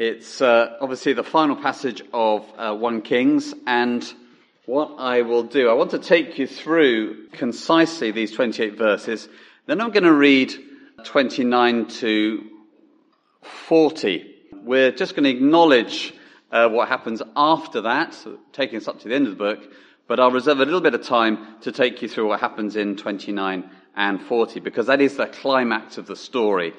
It's uh, obviously the final passage of uh, 1 Kings, and what I will do, I want to take you through concisely these 28 verses. Then I'm going to read 29 to 40. We're just going to acknowledge uh, what happens after that, so taking us up to the end of the book, but I'll reserve a little bit of time to take you through what happens in 29 and 40, because that is the climax of the story.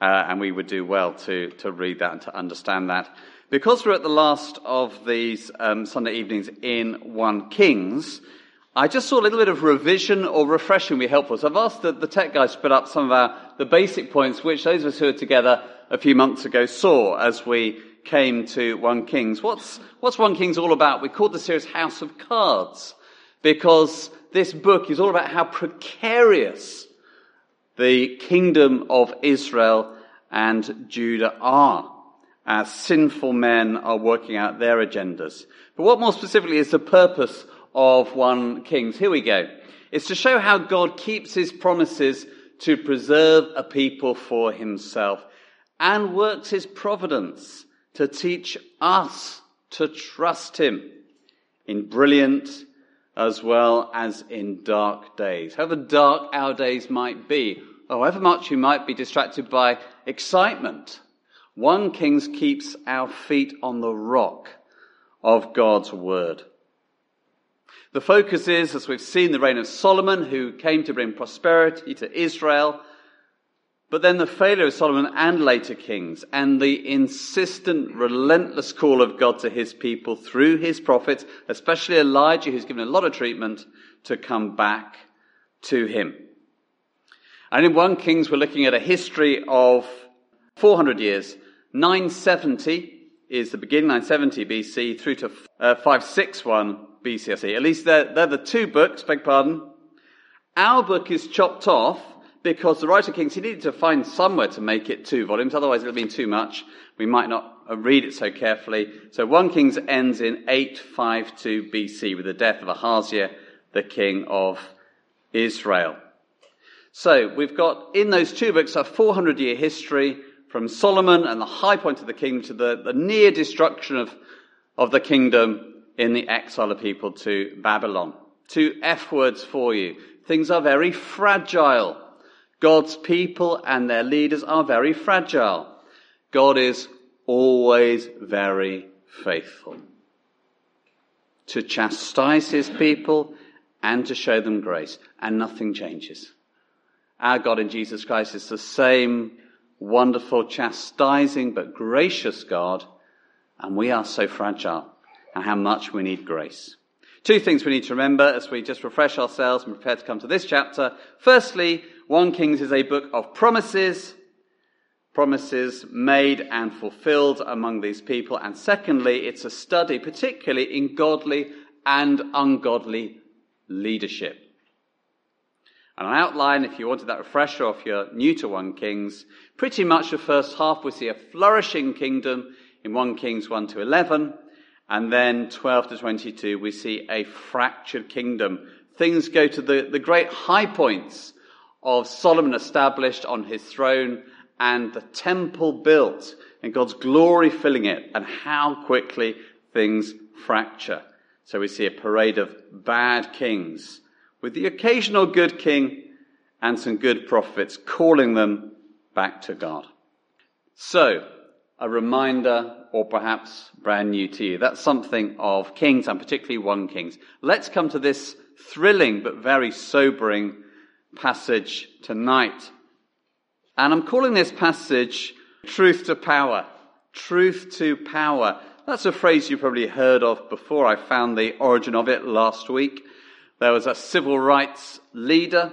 Uh, and we would do well to, to read that and to understand that. Because we're at the last of these um, Sunday evenings in 1 Kings, I just saw a little bit of revision or refreshing would be helpful. So I've asked the, the tech guys to put up some of our, the basic points which those of us who were together a few months ago saw as we came to 1 Kings. What's, what's 1 Kings all about? We called the series House of Cards because this book is all about how precarious the kingdom of Israel and Judah are as sinful men are working out their agendas. But what more specifically is the purpose of 1 Kings? Here we go. It's to show how God keeps his promises to preserve a people for himself and works his providence to teach us to trust him in brilliant as well as in dark days. However dark our days might be, however much you might be distracted by excitement, 1 Kings keeps our feet on the rock of God's word. The focus is, as we've seen, the reign of Solomon, who came to bring prosperity to Israel, but then the failure of Solomon and later kings, and the insistent, relentless call of God to his people through his prophets, especially Elijah, who's given a lot of treatment, to come back to him. And in 1 Kings, we're looking at a history of 400 years. 970 is the beginning, 970 BC, through to uh, 561 BCSE. At least they're, they're the two books, beg pardon. Our book is chopped off because the writer Kings, he needed to find somewhere to make it two volumes, otherwise it would have been too much. We might not uh, read it so carefully. So 1 Kings ends in 852 BC with the death of Ahaziah, the king of Israel. So we've got in those two books a 400 year history from Solomon and the high point of the kingdom to the, the near destruction of, of the kingdom in the exile of people to Babylon. Two F words for you. Things are very fragile. God's people and their leaders are very fragile. God is always very faithful to chastise his people and to show them grace, and nothing changes. Our God in Jesus Christ is the same wonderful, chastising, but gracious God, and we are so fragile, and how much we need grace. Two things we need to remember as we just refresh ourselves and prepare to come to this chapter. Firstly, 1 Kings is a book of promises, promises made and fulfilled among these people. And secondly, it's a study particularly in godly and ungodly leadership. And an outline, if you wanted that refresher, if you're new to 1 Kings, pretty much the first half we see a flourishing kingdom in 1 Kings 1 to 11, and then 12 to 22 we see a fractured kingdom. Things go to the, the great high points of Solomon established on his throne and the temple built and God's glory filling it and how quickly things fracture. So we see a parade of bad kings with the occasional good king and some good prophets calling them back to God. So, a reminder, or perhaps brand new to you. That's something of Kings, and particularly 1 Kings. Let's come to this thrilling but very sobering passage tonight. And I'm calling this passage Truth to Power. Truth to Power. That's a phrase you probably heard of before. I found the origin of it last week. There was a civil rights leader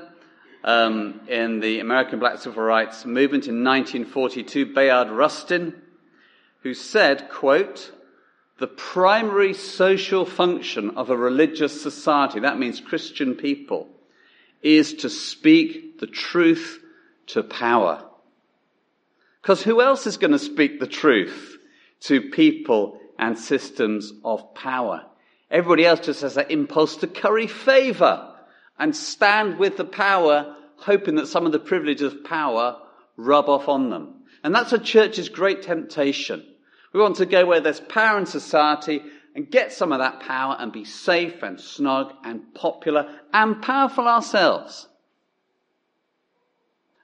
um, in the American black civil rights movement in 1942, Bayard Rustin, who said, quote, the primary social function of a religious society, that means Christian people, is to speak the truth to power. Because who else is going to speak the truth to people and systems of power? Everybody else just has that impulse to curry favor and stand with the power, hoping that some of the privileges of power rub off on them. And that's a church's great temptation. We want to go where there's power in society and get some of that power and be safe and snug and popular and powerful ourselves.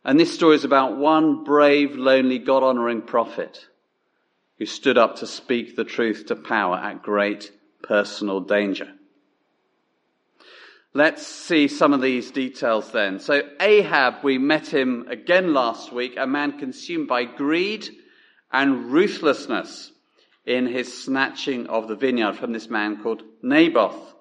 And this story is about one brave, lonely, God honoring prophet who stood up to speak the truth to power at great personal danger. Let's see some of these details then. So Ahab, we met him again last week, a man consumed by greed and ruthlessness in his snatching of the vineyard from this man called Naboth.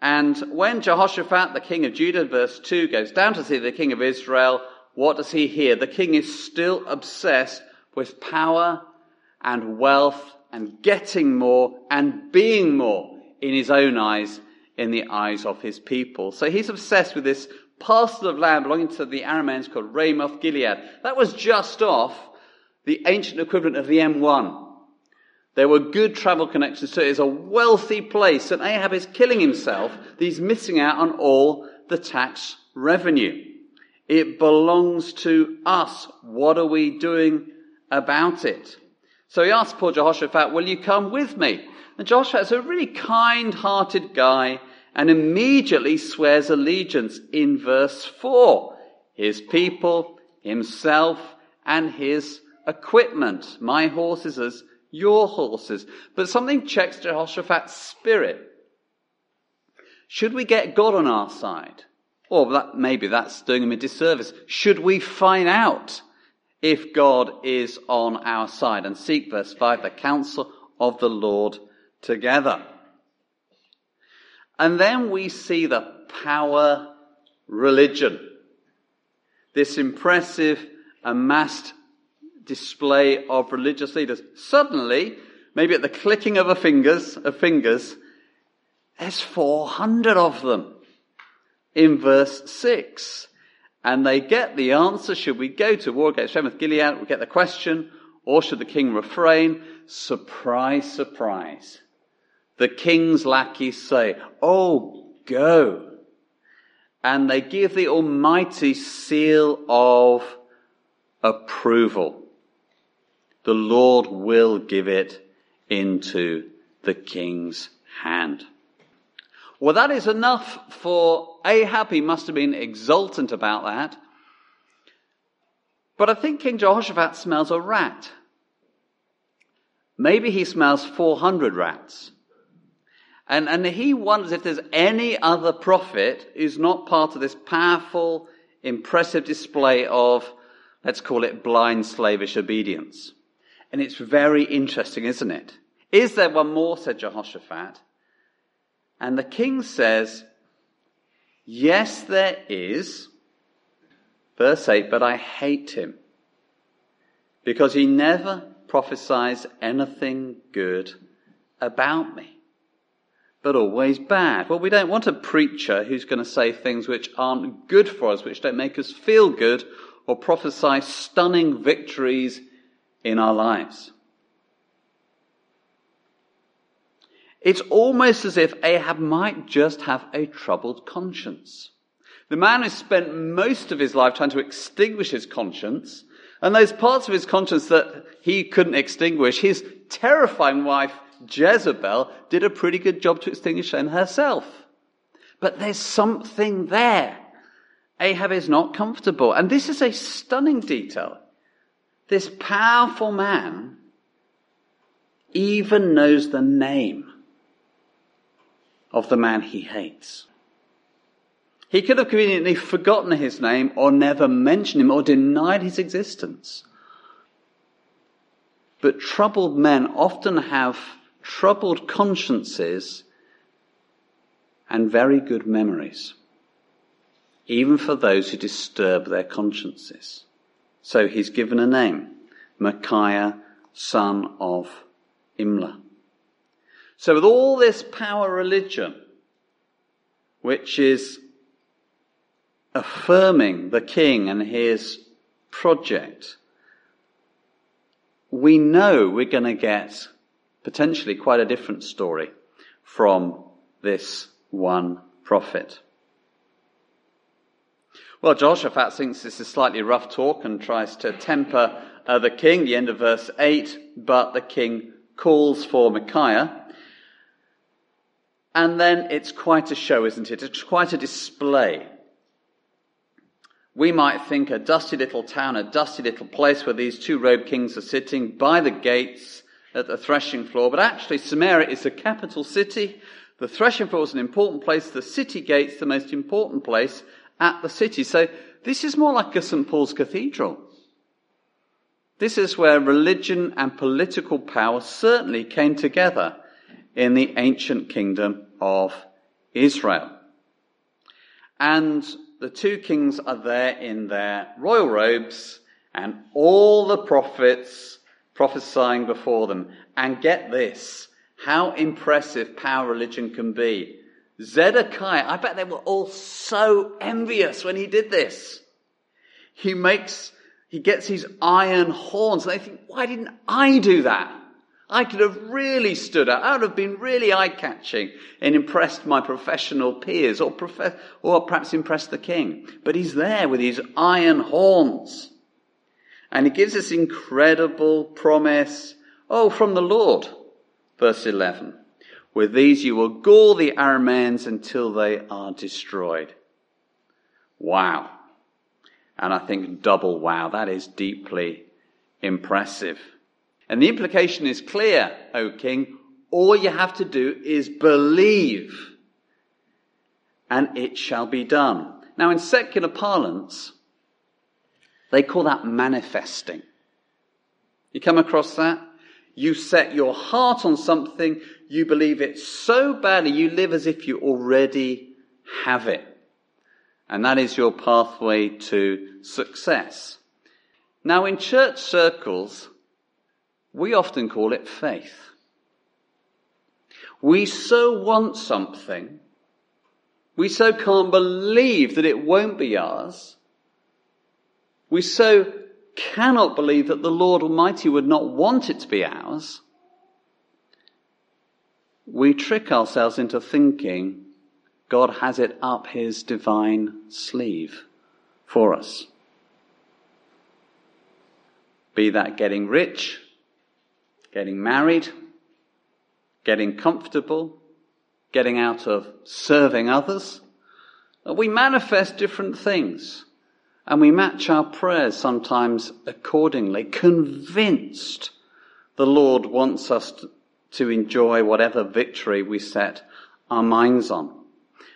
And when Jehoshaphat, the king of Judah, verse 2, goes down to see the king of Israel, what does he hear? The king is still obsessed with power and wealth and getting more and being more in his own eyes, in the eyes of his people. So he's obsessed with this parcel of land belonging to the Arameans called Ramoth Gilead. That was just off the ancient equivalent of the M1. There were good travel connections to it. It's a wealthy place, and Ahab is killing himself. He's missing out on all the tax revenue. It belongs to us. What are we doing about it? So he asks poor Jehoshaphat, will you come with me? And Jehoshaphat is a really kind-hearted guy and immediately swears allegiance in verse 4. His people, himself, and his equipment. My horses as your horses. But something checks Jehoshaphat's spirit. Should we get God on our side? Or that, maybe that's doing him a disservice. Should we find out if God is on our side and seek, verse 5, the counsel of the Lord together. And then we see the power religion. This impressive amassed display of religious leaders. Suddenly, maybe at the clicking of a fingers, of fingers, there's 400 of them in verse 6. And they get the answer, should we go to war against Ramoth Gilead? We get the question, or should the king refrain? Surprise, surprise. The king's lackeys say, oh, go. And they give the almighty seal of approval. The Lord will give it into the king's hand. Well, that is enough for Ahab. He must have been exultant about that. But I think King Jehoshaphat smells a rat. Maybe he smells 400 rats. And, and he wonders if there's any other prophet who's not part of this powerful, impressive display of, let's call it blind slavish obedience. And it's very interesting, isn't it? Is there one more, said Jehoshaphat? And the king says, Yes, there is. Verse 8, but I hate him because he never prophesies anything good about me, but always bad. Well, we don't want a preacher who's going to say things which aren't good for us, which don't make us feel good, or prophesy stunning victories in our lives. It's almost as if Ahab might just have a troubled conscience. The man has spent most of his life trying to extinguish his conscience, and those parts of his conscience that he couldn't extinguish, his terrifying wife Jezebel did a pretty good job to extinguish them herself. But there's something there. Ahab is not comfortable. And this is a stunning detail. This powerful man even knows the name of the man he hates. He could have conveniently forgotten his name or never mentioned him or denied his existence. But troubled men often have troubled consciences and very good memories, even for those who disturb their consciences. So he's given a name, Micaiah, son of Imlah. So with all this power religion, which is affirming the king and his project, we know we're going to get potentially quite a different story from this one prophet. Well, Jehoshaphat thinks this is slightly rough talk and tries to temper uh, the king, the end of verse 8, but the king calls for Micaiah. And then it's quite a show, isn't it? It's quite a display. We might think a dusty little town, a dusty little place where these two robed kings are sitting by the gates at the threshing floor, but actually Samaria is the capital city. The threshing floor is an important place. The city gates, the most important place at the city. So this is more like a St. Paul's Cathedral. This is where religion and political power certainly came together in the ancient kingdom of Israel. And the two kings are there in their royal robes and all the prophets prophesying before them. And get this, how impressive power religion can be. Zedekiah, I bet they were all so envious when he did this. He makes, he gets his iron horns and they think, why didn't I do that? I could have really stood out. I would have been really eye-catching and impressed my professional peers or, or perhaps impressed the king. But he's there with his iron horns. And he gives this incredible promise, oh, from the Lord. Verse 11. With these you will gore the Arameans until they are destroyed. Wow. And I think double wow. That is deeply impressive. And the implication is clear, O king. All you have to do is believe, and it shall be done. Now, in secular parlance, they call that manifesting. You come across that? You set your heart on something, you believe it so badly, you live as if you already have it. And that is your pathway to success. Now, in church circles, we often call it faith. We so want something, we so can't believe that it won't be ours, we so cannot believe that the Lord Almighty would not want it to be ours, we trick ourselves into thinking God has it up his divine sleeve for us. Be that getting rich, getting married, getting comfortable, getting out of serving others. We manifest different things and we match our prayers sometimes accordingly, convinced the Lord wants us to enjoy whatever victory we set our minds on.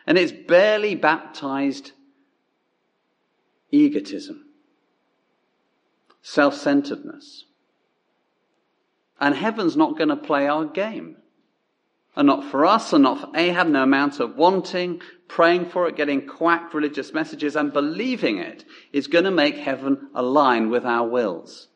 And it's barely baptized egotism, self-centeredness. And heaven's not going to play our game. And not for us, and not for Ahab, no amount of wanting, praying for it, getting quacked religious messages, and believing it is going to make heaven align with our wills.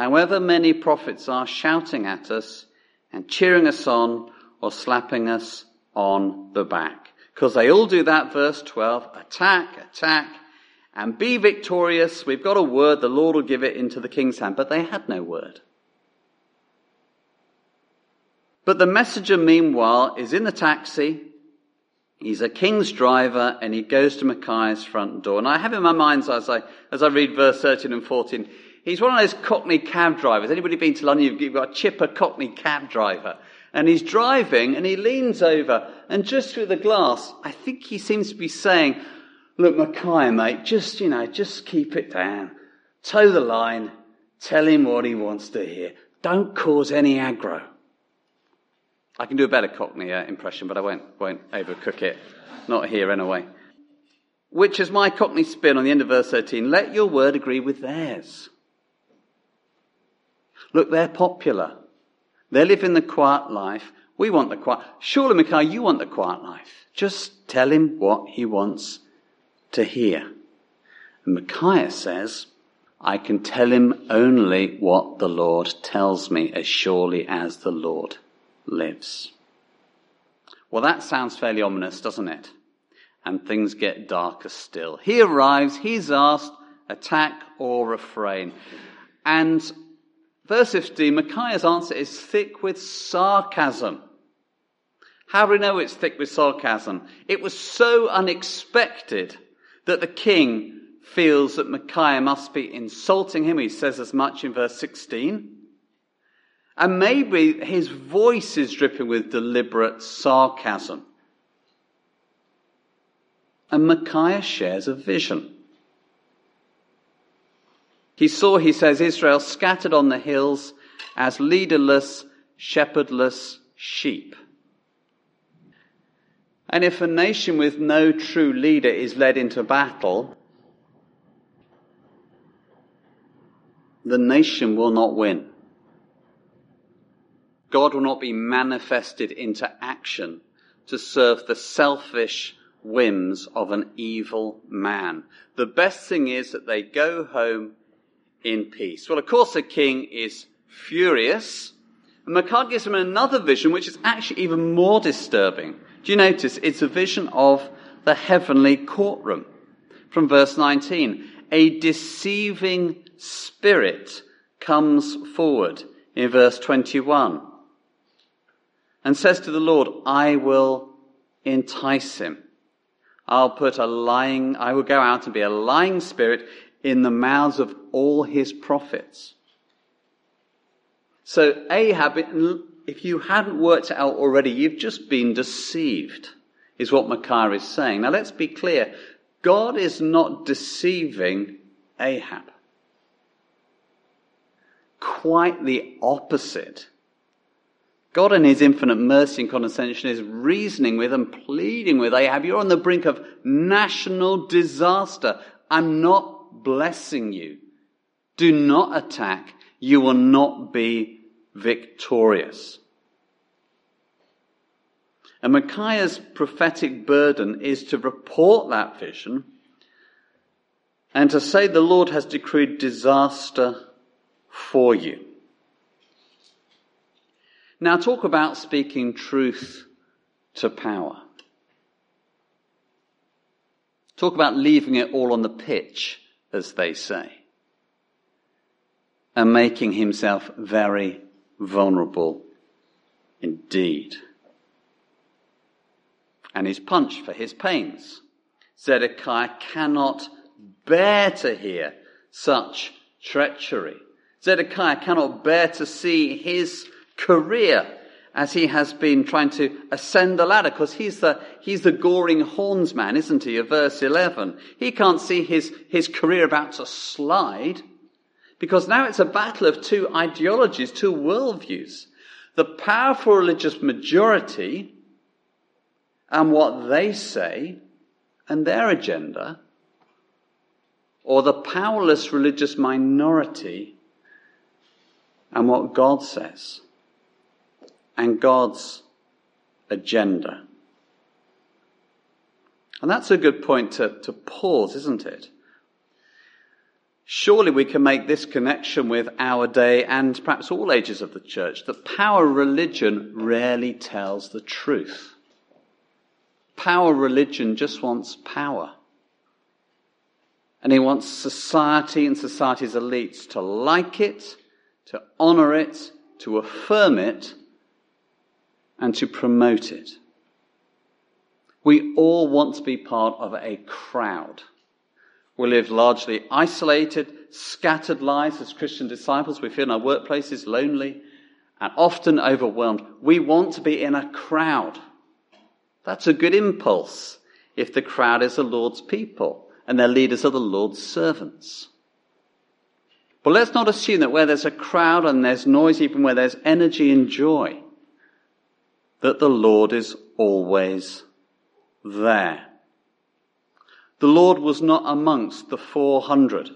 However many prophets are shouting at us and cheering us on or slapping us on the back. Because they all do that, verse 12, attack, attack, and be victorious. We've got a word, the Lord will give it into the king's hand. But they had no word. But the messenger, meanwhile, is in the taxi. He's a king's driver and he goes to Micaiah's front door. And I have in my mind as I, as I read verse 13 and 14, he's one of those Cockney cab drivers. Anybody been to London? You've got a chipper Cockney cab driver. And he's driving and he leans over and just through the glass, I think he seems to be saying, Look, Micaiah, mate, just, you know, just keep it down. Toe the line. Tell him what he wants to hear. Don't cause any aggro. I can do a better Cockney uh, impression, but I won't, won't overcook it. Not here anyway. Which is my Cockney spin on the end of verse 13. Let your word agree with theirs. Look, they're popular. They live in the quiet life. We want the quiet. Surely, Micaiah, you want the quiet life. Just tell him what he wants to hear. And Micaiah says, I can tell him only what the Lord tells me as surely as the Lord lives. Well, that sounds fairly ominous, doesn't it? And things get darker still. He arrives, he's asked, attack or refrain. And verse 15, Micaiah's answer is thick with sarcasm. How do we know it's thick with sarcasm? It was so unexpected that the king feels that Micaiah must be insulting him. He says as much in verse 16. And maybe his voice is dripping with deliberate sarcasm. And Micaiah shares a vision. He saw, he says, Israel scattered on the hills as leaderless, shepherdless sheep. And if a nation with no true leader is led into battle, the nation will not win. God will not be manifested into action to serve the selfish whims of an evil man. The best thing is that they go home in peace. Well, of course, the king is furious. And Micaiah gives him another vision, which is actually even more disturbing. Do you notice? It's a vision of the heavenly courtroom. From verse 19. A deceiving spirit comes forward in verse 21 and says to the Lord, I will entice him. I'll put a lying, I will go out and be a lying spirit in the mouths of all his prophets. So Ahab, if you hadn't worked it out already, you've just been deceived, is what Micaiah is saying. Now let's be clear. God is not deceiving Ahab. Quite the opposite. God in his infinite mercy and condescension is reasoning with and pleading with Ahab. You're on the brink of national disaster. I'm not blessing you. Do not attack. You will not be victorious. And Micaiah's prophetic burden is to report that vision and to say the Lord has decreed disaster for you. Now talk about speaking truth to power. Talk about leaving it all on the pitch as they say, and making himself very vulnerable indeed. And he's punched for his pains. Zedekiah cannot bear to hear such treachery. Zedekiah cannot bear to see his career as he has been trying to ascend the ladder, because he's the, he's the goring horns man, isn't he, of verse 11. He can't see his, his career about to slide, because now it's a battle of two ideologies, two worldviews. The powerful religious majority and what they say and their agenda, or the powerless religious minority and what God says and God's agenda. And that's a good point to, to pause, isn't it? Surely we can make this connection with our day and perhaps all ages of the church that power religion rarely tells the truth. Power religion just wants power. And he wants society and society's elites to like it, to honor it, to affirm it, and to promote it. We all want to be part of a crowd. We live largely isolated, scattered lives as Christian disciples. We feel in our workplaces lonely and often overwhelmed. We want to be in a crowd. That's a good impulse if the crowd is the Lord's people and their leaders are the Lord's servants. But let's not assume that where there's a crowd and there's noise, even where there's energy and joy, that the Lord is always there. The Lord was not amongst the 400.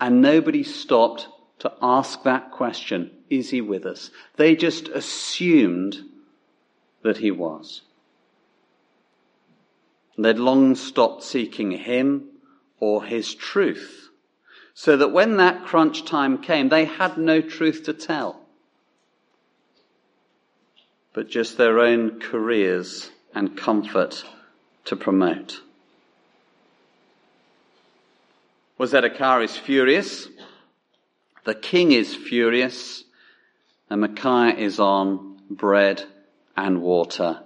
And nobody stopped to ask that question, is he with us? They just assumed that he was. They'd long stopped seeking him or his truth. So that when that crunch time came, they had no truth to tell but just their own careers and comfort to promote. Was Zedekiah is furious? The king is furious, and Micaiah is on bread and water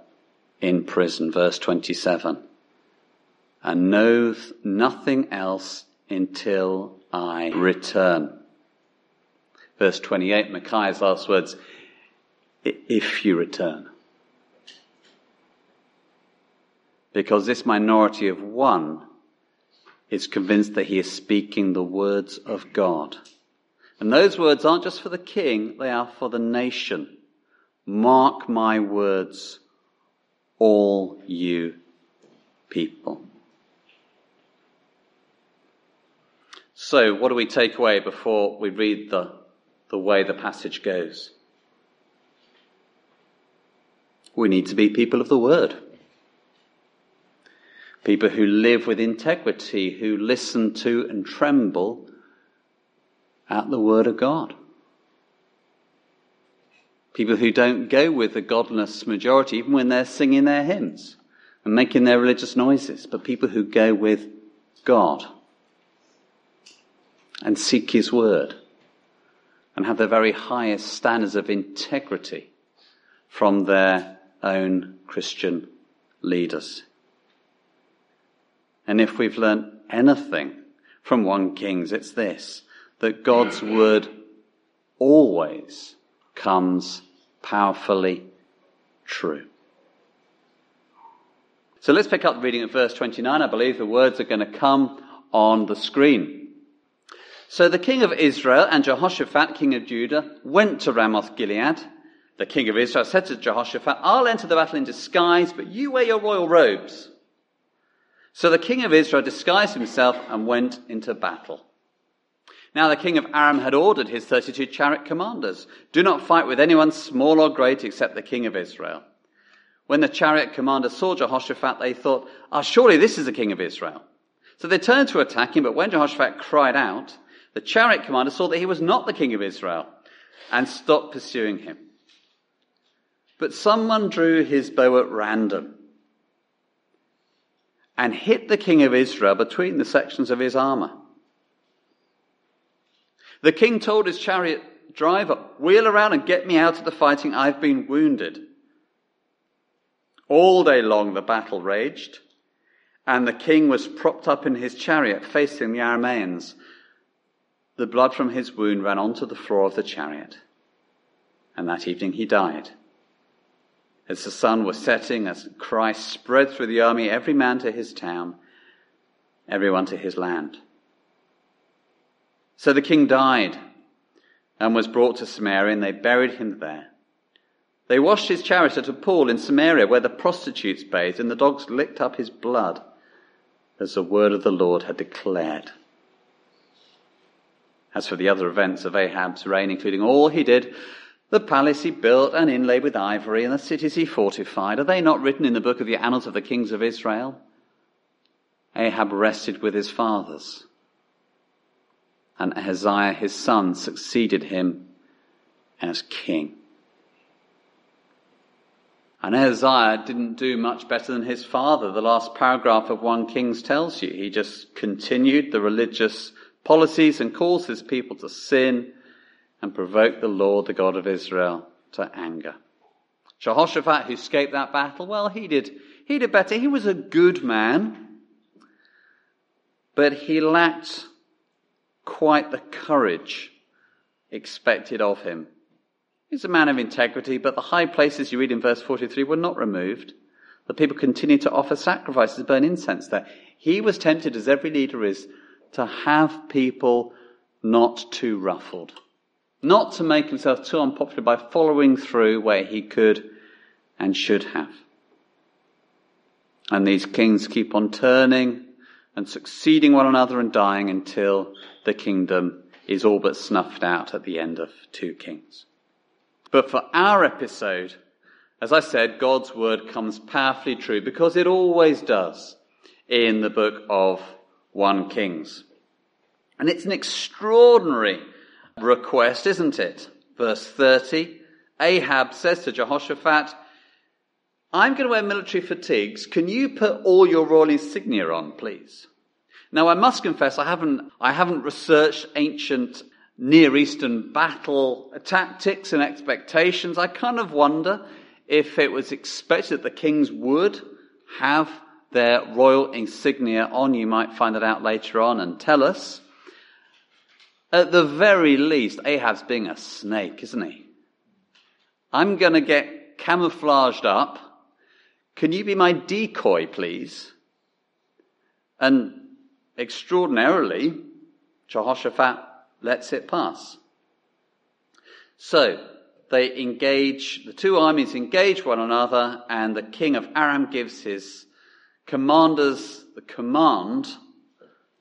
in prison. Verse 27. and know nothing else until I return. Verse 28, Micaiah's last words, if you return. Because this minority of one is convinced that he is speaking the words of God. And those words aren't just for the king, they are for the nation. Mark my words, all you people. So, what do we take away before we read the, the way the passage goes? We need to be people of the word. People who live with integrity, who listen to and tremble at the word of God. People who don't go with the godless majority even when they're singing their hymns and making their religious noises, but people who go with God and seek His Word and have the very highest standards of integrity from their own Christian leaders. And if we've learnt anything from 1 Kings, it's this, that God's Word always comes powerfully true. So let's pick up the reading at verse 29. I believe the words are going to come on the screen. So the king of Israel and Jehoshaphat, king of Judah, went to Ramoth Gilead. The king of Israel said to Jehoshaphat, I'll enter the battle in disguise, but you wear your royal robes. So the king of Israel disguised himself and went into battle. Now the king of Aram had ordered his 32 chariot commanders, do not fight with anyone small or great except the king of Israel. When the chariot commanders saw Jehoshaphat, they thought, ah, oh, surely this is the king of Israel. So they turned to attack him, but when Jehoshaphat cried out, the chariot commander saw that he was not the king of Israel and stopped pursuing him. But someone drew his bow at random and hit the king of Israel between the sections of his armor. The king told his chariot driver, wheel around and get me out of the fighting. I've been wounded. All day long the battle raged, and the king was propped up in his chariot facing the Arameans. The blood from his wound ran onto the floor of the chariot, and that evening he died. As the sun was setting, as Christ spread through the army, every man to his town, everyone to his land. So the king died and was brought to Samaria, and they buried him there. They washed his chariot at a pool in Samaria where the prostitutes bathed, and the dogs licked up his blood, as the word of the Lord had declared. As for the other events of Ahab's reign, including all he did, the palace he built and inlaid with ivory, and the cities he fortified, are they not written in the book of the annals of the kings of Israel? Ahab rested with his fathers, and Ahaziah his son succeeded him as king. And Ahaziah didn't do much better than his father. The last paragraph of 1 Kings tells you. He just continued the religious policies and caused his people to sin and provoke the Lord, the God of Israel, to anger. Jehoshaphat, who escaped that battle, well, he did, he did better. He was a good man, but he lacked quite the courage expected of him. He's a man of integrity, but the high places you read in verse 43 were not removed. The people continued to offer sacrifices, burn incense there. He was tempted, as every leader is, to have people not too ruffled, not to make himself too unpopular by following through where he could and should have. And these kings keep on turning and succeeding one another and dying until the kingdom is all but snuffed out at the end of two kings. But for our episode, as I said, God's word comes powerfully true because it always does in the book of 1 Kings. And it's an extraordinary request, isn't it? Verse 30. Ahab says to Jehoshaphat, I'm going to wear military fatigues. Can you put all your royal insignia on, please? Now, I must confess, I haven't, I haven't researched ancient Near Eastern battle tactics and expectations. I kind of wonder if it was expected that the kings would have their royal insignia on. You might find it out later on and tell us. At the very least, Ahab's being a snake, isn't he? I'm going to get camouflaged up. Can you be my decoy, please? And extraordinarily, Jehoshaphat lets it pass. So, they engage, the two armies engage one another, and the king of Aram gives his commanders the command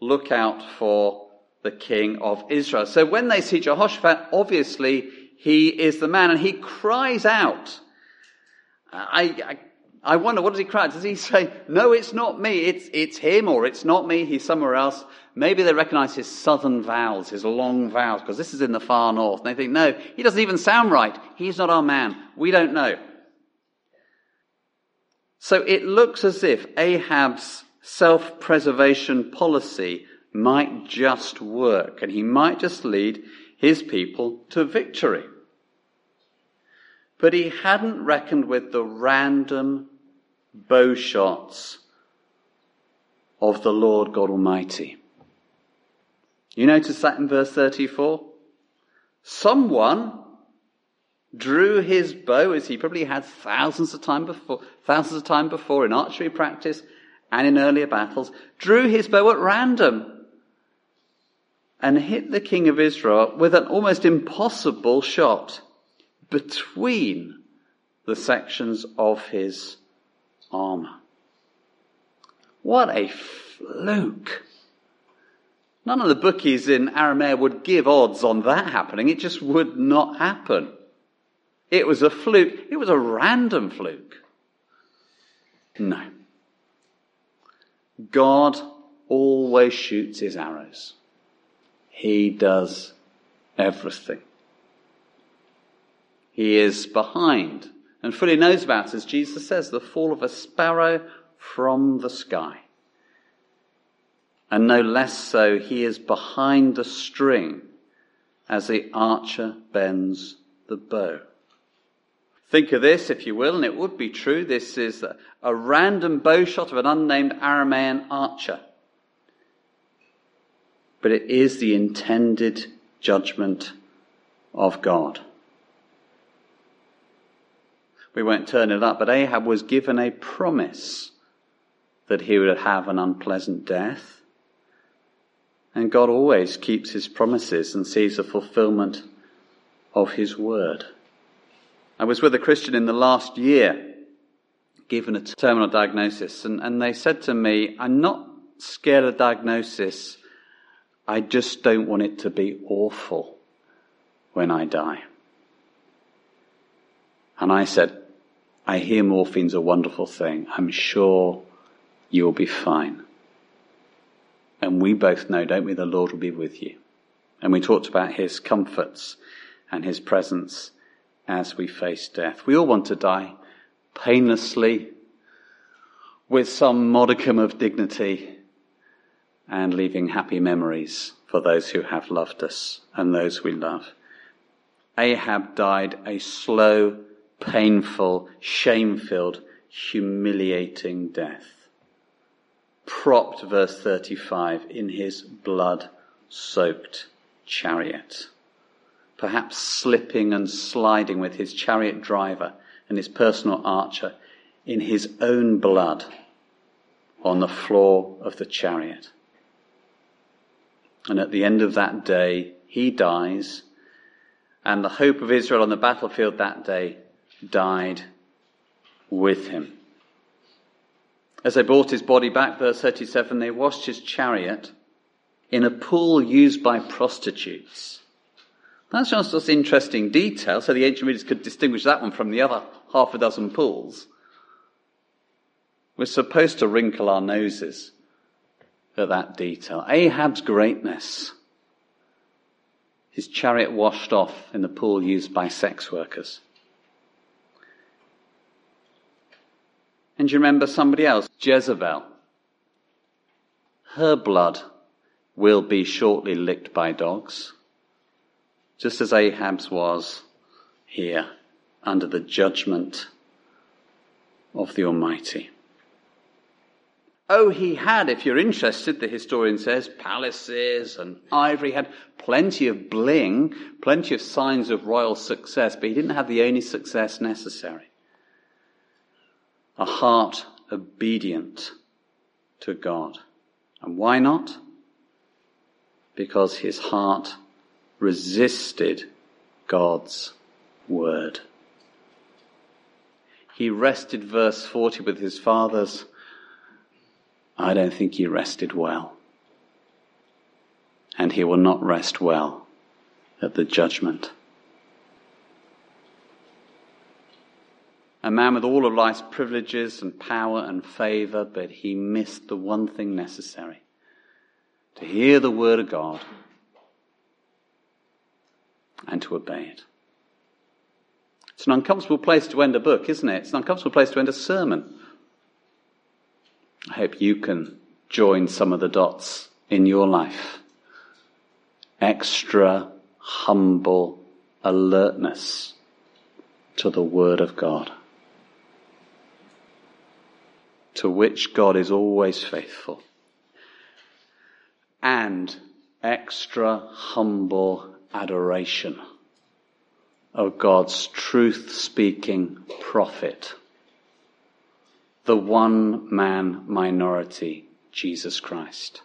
look out for the king of Israel. So when they see Jehoshaphat, obviously he is the man, and he cries out. I, I, I wonder, what does he cry? Does he say, no, it's not me, it's, it's him, or it's not me, he's somewhere else? Maybe they recognize his southern vowels, his long vowels, because this is in the far north. And they think, no, he doesn't even sound right. He's not our man. We don't know. So it looks as if Ahab's self-preservation policy might just work, and he might just lead his people to victory. But he hadn't reckoned with the random bow shots of the Lord God Almighty. You notice that in verse 34? Someone drew his bow as he probably had thousands of time before, thousands of time before in archery practice and in earlier battles, drew his bow at random and hit the king of Israel with an almost impossible shot between the sections of his armor. What a fluke. None of the bookies in Aramea would give odds on that happening. It just would not happen. It was a fluke. It was a random fluke. No. God always shoots his arrows. He does everything. He is behind and fully knows about, as Jesus says, the fall of a sparrow from the sky. And no less so, he is behind the string as the archer bends the bow. Think of this, if you will, and it would be true. This is a random bow shot of an unnamed Aramean archer. But it is the intended judgment of God. We won't turn it up, but Ahab was given a promise that he would have an unpleasant death. And God always keeps his promises and sees the fulfillment of his word. I was with a Christian in the last year, given a terminal diagnosis, and, and they said to me, I'm not scared of diagnosis, I just don't want it to be awful when I die. And I said, I hear morphine's a wonderful thing. I'm sure you'll be fine. And we both know, don't we, the Lord will be with you. And we talked about his comforts and his presence as we face death. We all want to die painlessly with some modicum of dignity and leaving happy memories for those who have loved us and those we love. Ahab died a slow, painful, shame-filled, humiliating death. Propped, verse 35, in his blood-soaked chariot perhaps slipping and sliding with his chariot driver and his personal archer in his own blood on the floor of the chariot. And at the end of that day, he dies, and the hope of Israel on the battlefield that day died with him. As they brought his body back, verse 37, they washed his chariot in a pool used by prostitutes. That's just an interesting detail, so the ancient readers could distinguish that one from the other half a dozen pools. We're supposed to wrinkle our noses at that detail. Ahab's greatness. His chariot washed off in the pool used by sex workers. And do you remember somebody else? Jezebel. Her blood will be shortly licked by dogs just as Ahab's was here under the judgment of the Almighty. Oh, he had, if you're interested, the historian says, palaces and ivory, had plenty of bling, plenty of signs of royal success, but he didn't have the only success necessary. A heart obedient to God. And why not? Because his heart resisted God's word. He rested, verse 40, with his fathers I don't think he rested well. And he will not rest well at the judgment. A man with all of life's privileges and power and favor, but he missed the one thing necessary to hear the word of God and to obey it. It's an uncomfortable place to end a book, isn't it? It's an uncomfortable place to end a sermon. I hope you can join some of the dots in your life. Extra humble alertness to the Word of God, to which God is always faithful, and extra humble adoration of God's truth speaking prophet the one man minority, Jesus Christ,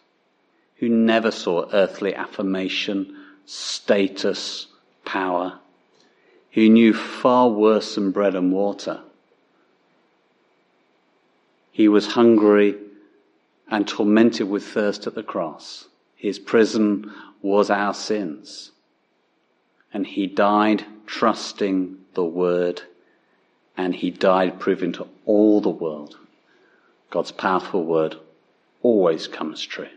who never saw earthly affirmation, status, power, who knew far worse than bread and water. He was hungry and tormented with thirst at the cross. His prison was our sins. And he died trusting the word and he died proving to all the world God's powerful word always comes true.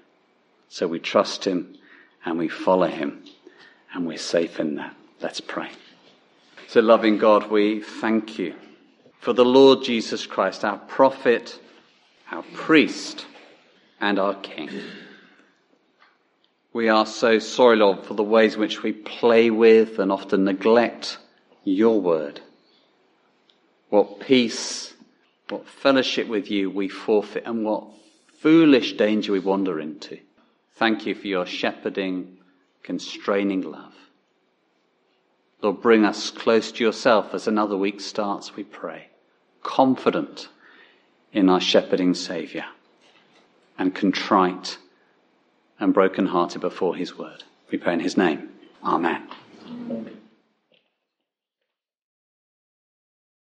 So we trust him and we follow him and we're safe in that. Let's pray. So loving God, we thank you for the Lord Jesus Christ, our prophet, our priest, and our king. We are so sorry, Lord, for the ways in which we play with and often neglect your word what peace, what fellowship with you we forfeit, and what foolish danger we wander into. Thank you for your shepherding, constraining love. Lord, bring us close to yourself as another week starts, we pray, confident in our shepherding Saviour, and contrite and broken-hearted before his word. We pray in his name. Amen. Amen.